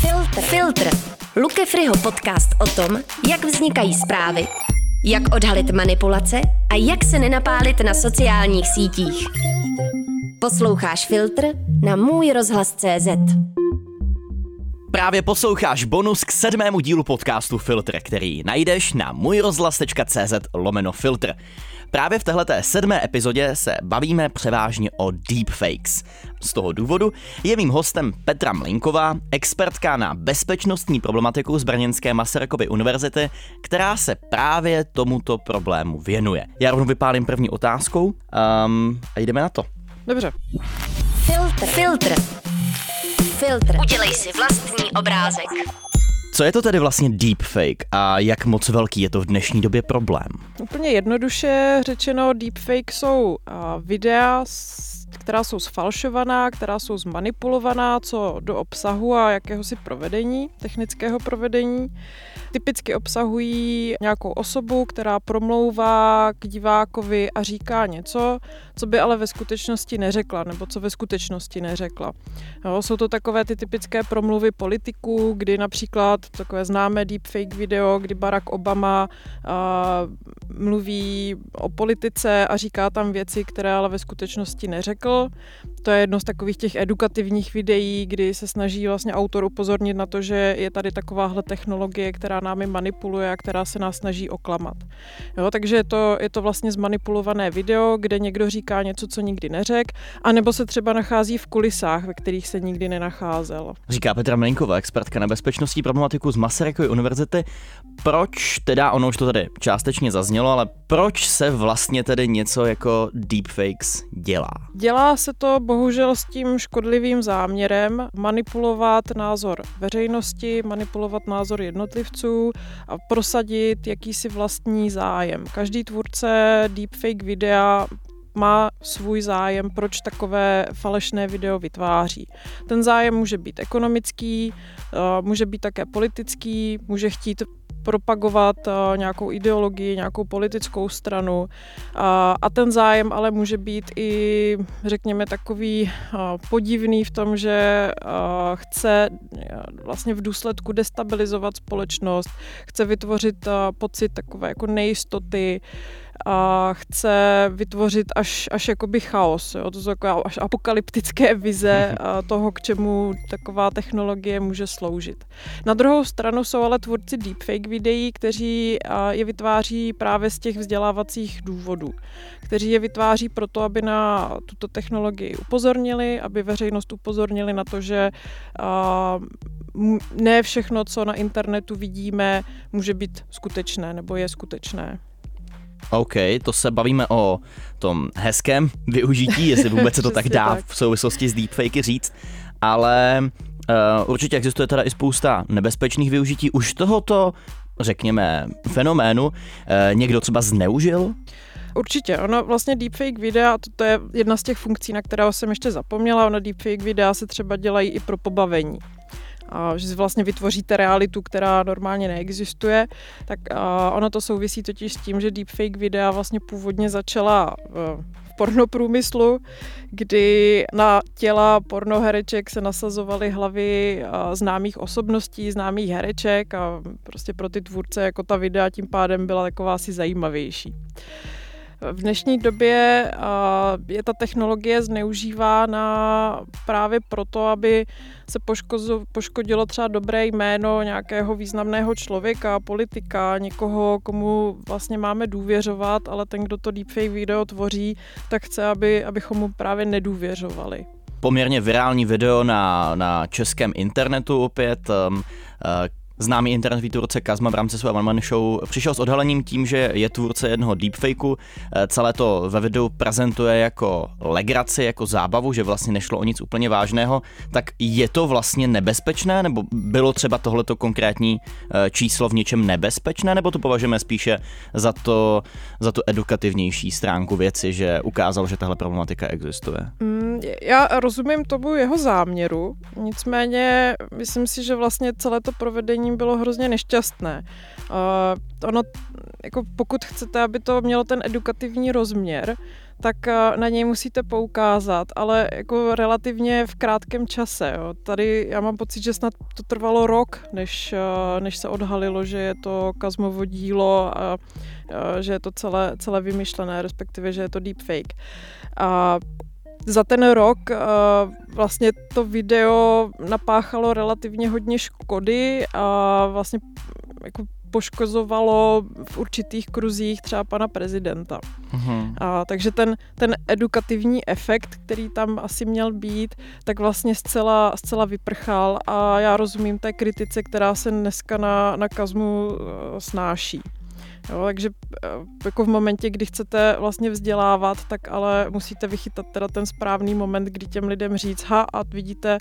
Filtr. Filtr. Luke Friho podcast o tom, jak vznikají zprávy, jak odhalit manipulace a jak se nenapálit na sociálních sítích. Posloucháš Filtr na můj rozhlas CZ. Právě posloucháš bonus k sedmému dílu podcastu Filtr, který najdeš na můjrozhlas.cz lomeno filtr. Právě v téhleté sedmé epizodě se bavíme převážně o deepfakes. Z toho důvodu je mým hostem Petra Mlinková, expertka na bezpečnostní problematiku z Brněnské Masarykovy univerzity, která se právě tomuto problému věnuje. Já rovnou vypálím první otázkou um, a jdeme na to. Dobře. Filtr. Filtr. Filtr. Udělej si vlastní obrázek. Co je to tedy vlastně deepfake a jak moc velký je to v dnešní době problém? Úplně jednoduše řečeno, deepfake jsou videa, která jsou sfalšovaná, která jsou zmanipulovaná co do obsahu a jakéhosi provedení, technického provedení. Typicky obsahují nějakou osobu, která promlouvá k divákovi a říká něco, co by ale ve skutečnosti neřekla, nebo co ve skutečnosti neřekla. Jo, jsou to takové ty typické promluvy politiků, kdy například takové známé deepfake video, kdy Barack Obama a, mluví o politice a říká tam věci, které ale ve skutečnosti neřekl. To je jedno z takových těch edukativních videí, kdy se snaží vlastně autor upozornit na to, že je tady takováhle technologie, která námi manipuluje a která se nás snaží oklamat. Jo, takže je to, je to vlastně zmanipulované video, kde někdo říká něco, co nikdy neřek, anebo se třeba nachází v kulisách, ve kterých se nikdy nenacházel. Říká Petra Mlinková, expertka na bezpečnostní problematiku z Masarykovy univerzity. Proč teda, ono už to tady částečně zaznělo, ale proč se vlastně tedy něco jako deepfakes dělá? Dělá se to bohužel s tím škodlivým záměrem manipulovat názor veřejnosti, manipulovat názor jednotlivců a prosadit jakýsi vlastní zájem. Každý tvůrce deepfake videa má svůj zájem, proč takové falešné video vytváří. Ten zájem může být ekonomický, eh, může být také politický, může chtít propagovat uh, nějakou ideologii, nějakou politickou stranu. A ten zájem ale může být i, řekněme, takový uh, podivný v tom, že chce vlastně v důsledku destabilizovat společnost, chce vytvořit pocit takové jako nejistoty, a chce vytvořit až, až jakoby chaos. Jo? To jsou takové až apokalyptické vize toho, k čemu taková technologie může sloužit. Na druhou stranu jsou ale tvůrci deepfake videí, kteří je vytváří právě z těch vzdělávacích důvodů, kteří je vytváří proto, aby na tuto technologii upozornili, aby veřejnost upozornili na to, že ne všechno, co na internetu vidíme, může být skutečné nebo je skutečné. OK, to se bavíme o tom hezkém využití, jestli vůbec se to tak dá v souvislosti s deepfakey říct, ale uh, určitě existuje teda i spousta nebezpečných využití. Už tohoto, řekněme, fenoménu uh, někdo třeba zneužil? Určitě, ono vlastně deepfake videa, to, to je jedna z těch funkcí, na kterého jsem ještě zapomněla, ono deepfake videa se třeba dělají i pro pobavení a že si vlastně vytvoříte realitu, která normálně neexistuje, tak ono to souvisí totiž s tím, že deepfake videa vlastně původně začala v pornoprůmyslu, kdy na těla pornohereček se nasazovaly hlavy známých osobností, známých hereček a prostě pro ty tvůrce jako ta videa tím pádem byla taková asi zajímavější. V dnešní době je ta technologie zneužívána právě proto, aby se poškodilo třeba dobré jméno nějakého významného člověka, politika, někoho, komu vlastně máme důvěřovat, ale ten, kdo to deepfake video tvoří, tak chce, aby, abychom mu právě nedůvěřovali. Poměrně virální video na, na českém internetu opět, um, Známý internetový tvůrce Kazma v rámci své One Man Show přišel s odhalením tím, že je tvůrce jednoho deepfakeu. Eh, celé to ve videu prezentuje jako legraci, jako zábavu, že vlastně nešlo o nic úplně vážného. Tak je to vlastně nebezpečné, nebo bylo třeba tohleto konkrétní eh, číslo v něčem nebezpečné, nebo to považujeme spíše za, to, za tu edukativnější stránku věci, že ukázal, že tahle problematika existuje? Mm, já rozumím tomu jeho záměru, nicméně myslím si, že vlastně celé to provedení ním bylo hrozně nešťastné. Uh, ono, jako pokud chcete, aby to mělo ten edukativní rozměr, tak eh, na něj musíte poukázat, ale jako relativně v krátkém čase. Jo. Tady já mám pocit, že snad to trvalo rok, než, eh, než se odhalilo, že je to Kazmovo dílo a že je to celé, celé vymyšlené, respektive, že je to deepfake. A za ten rok vlastně to video napáchalo relativně hodně škody a vlastně jako poškozovalo v určitých kruzích třeba pana prezidenta. Uh-huh. A, takže ten, ten edukativní efekt, který tam asi měl být, tak vlastně zcela, zcela vyprchal a já rozumím té kritice, která se dneska na, na Kazmu uh, snáší. Jo, takže eh, jako v momentě, kdy chcete vlastně vzdělávat, tak ale musíte vychytat teda ten správný moment, kdy těm lidem říct, ha, a vidíte,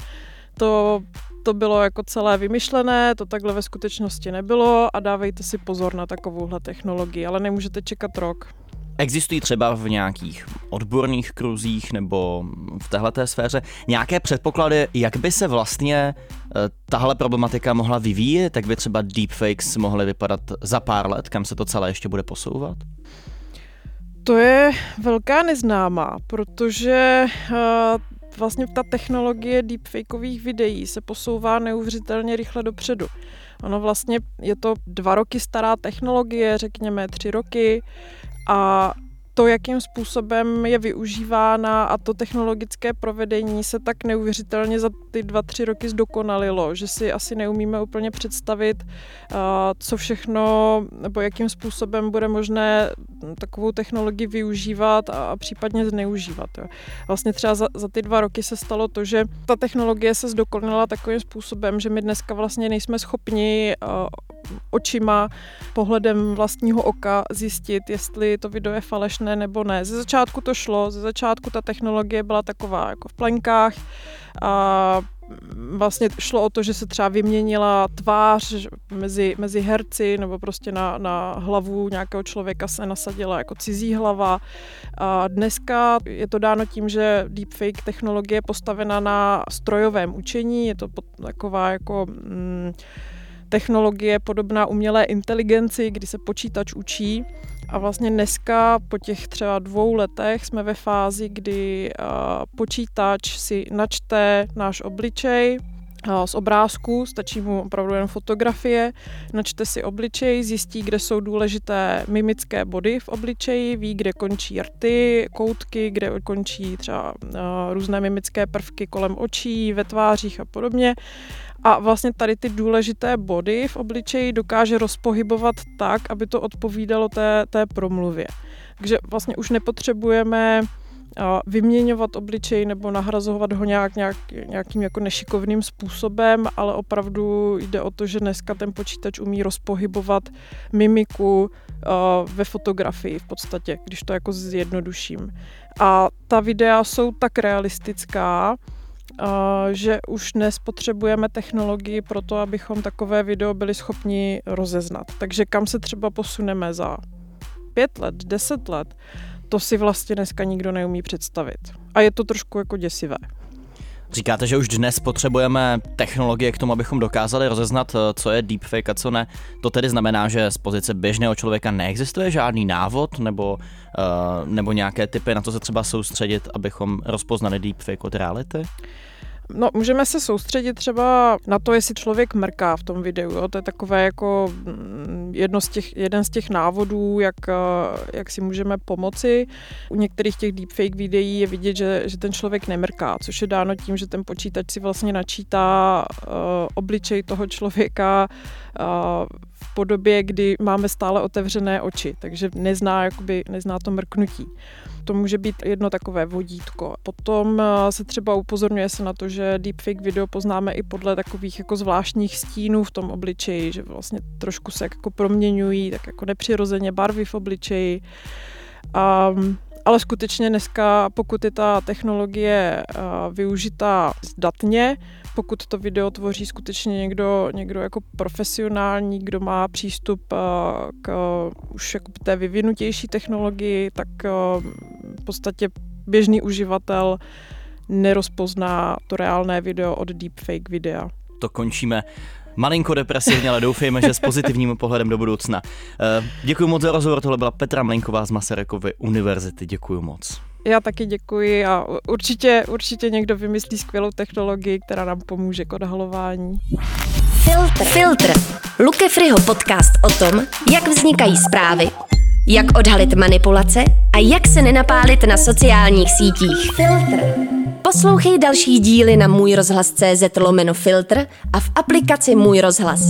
to, to bylo jako celé vymyšlené, to takhle ve skutečnosti nebylo a dávejte si pozor na takovouhle technologii, ale nemůžete čekat rok. Existují třeba v nějakých odborných kruzích nebo v téhleté sféře nějaké předpoklady, jak by se vlastně eh, tahle problematika mohla vyvíjet, jak by třeba deepfakes mohly vypadat za pár let, kam se to celé ještě bude posouvat? To je velká neznámá, protože uh, vlastně ta technologie deepfakeových videí se posouvá neuvěřitelně rychle dopředu. Ono vlastně je to dva roky stará technologie, řekněme tři roky a to, jakým způsobem je využívána a to technologické provedení se tak neuvěřitelně za ty dva, tři roky zdokonalilo, že si asi neumíme úplně představit, co všechno nebo jakým způsobem bude možné takovou technologii využívat a, případně zneužívat. Vlastně třeba za, za ty dva roky se stalo to, že ta technologie se zdokonala takovým způsobem, že my dneska vlastně nejsme schopni očima, pohledem vlastního oka zjistit, jestli to video je falešné nebo ne. Ze začátku to šlo, ze začátku ta technologie byla taková jako v plenkách a vlastně šlo o to, že se třeba vyměnila tvář mezi, mezi herci nebo prostě na, na hlavu nějakého člověka se nasadila jako cizí hlava. A dneska je to dáno tím, že deepfake technologie je postavena na strojovém učení, je to taková jako... Mm, technologie podobná umělé inteligenci, kdy se počítač učí. A vlastně dneska po těch třeba dvou letech jsme ve fázi, kdy počítač si načte náš obličej, z obrázku, stačí mu opravdu jen fotografie, načte si obličej, zjistí, kde jsou důležité mimické body v obličeji, ví, kde končí rty, koutky, kde končí třeba různé mimické prvky kolem očí, ve tvářích a podobně a vlastně tady ty důležité body v obličeji dokáže rozpohybovat tak, aby to odpovídalo té, té promluvě. Takže vlastně už nepotřebujeme vyměňovat obličej nebo nahrazovat ho nějak, nějak, nějakým jako nešikovným způsobem, ale opravdu jde o to, že dneska ten počítač umí rozpohybovat mimiku ve fotografii v podstatě, když to jako zjednoduším. A ta videa jsou tak realistická, že už dnes potřebujeme technologii pro to, abychom takové video byli schopni rozeznat. Takže kam se třeba posuneme za pět let, deset let, to si vlastně dneska nikdo neumí představit. A je to trošku jako děsivé. Říkáte, že už dnes potřebujeme technologie k tomu, abychom dokázali rozeznat, eh, co je deepfake a co ne. To tedy znamená, že z pozice běžného člověka neexistuje žádný návod nebo, uh, nebo nějaké typy na to se třeba soustředit, abychom rozpoznali deepfake od reality? No, můžeme se soustředit třeba na to, jestli člověk mrká v tom videu. Jo? To je takové jako mm, jedno z těch, jeden z těch návodů, jak, eh, jak si můžeme pomoci. U některých těch deepfake videí je vidět, že, že ten člověk nemrká, což je dáno tím, že ten počítač si vlastně načítá uh, obličej toho člověka uh, podobě, kdy máme stále otevřené oči, takže nezná, jakoby, nezná to mrknutí to může být jedno takové vodítko. Potom eh, se třeba upozorňuje se na to, že deepfake video poznáme i podle takových jako zvláštních stínů v tom obličeji, že vlastně trošku se jako proměňují, tak jako nepřirozeně barvy v obličeji. Um, ale skutečně dneska, pokud je ta technologie uh, využitá zdatně, pokud to video tvoří skutečně někdo, někdo jako profesionální, kdo má přístup uh, k uh, už jako té vyvinutější technologii, tak uh, v podstatě běžný uživatel nerozpozná to reálné video od deepfake videa. To končíme malinko depresivně, ale doufejme, že s pozitivním pohledem do budoucna. Děkuji moc za rozhovor, tohle byla Petra Mlenková z Masarykovy univerzity, děkuji moc. Já taky děkuji a určitě, určitě někdo vymyslí skvělou technologii, která nám pomůže k odhalování. Filtr. Filtr. Luke Friho podcast o tom, jak vznikají zprávy, jak odhalit manipulace a jak se nenapálit na sociálních sítích. Filtr. Poslouchej další díly na můj rozhlas CZ lomeno filtr a v aplikaci Můj rozhlas.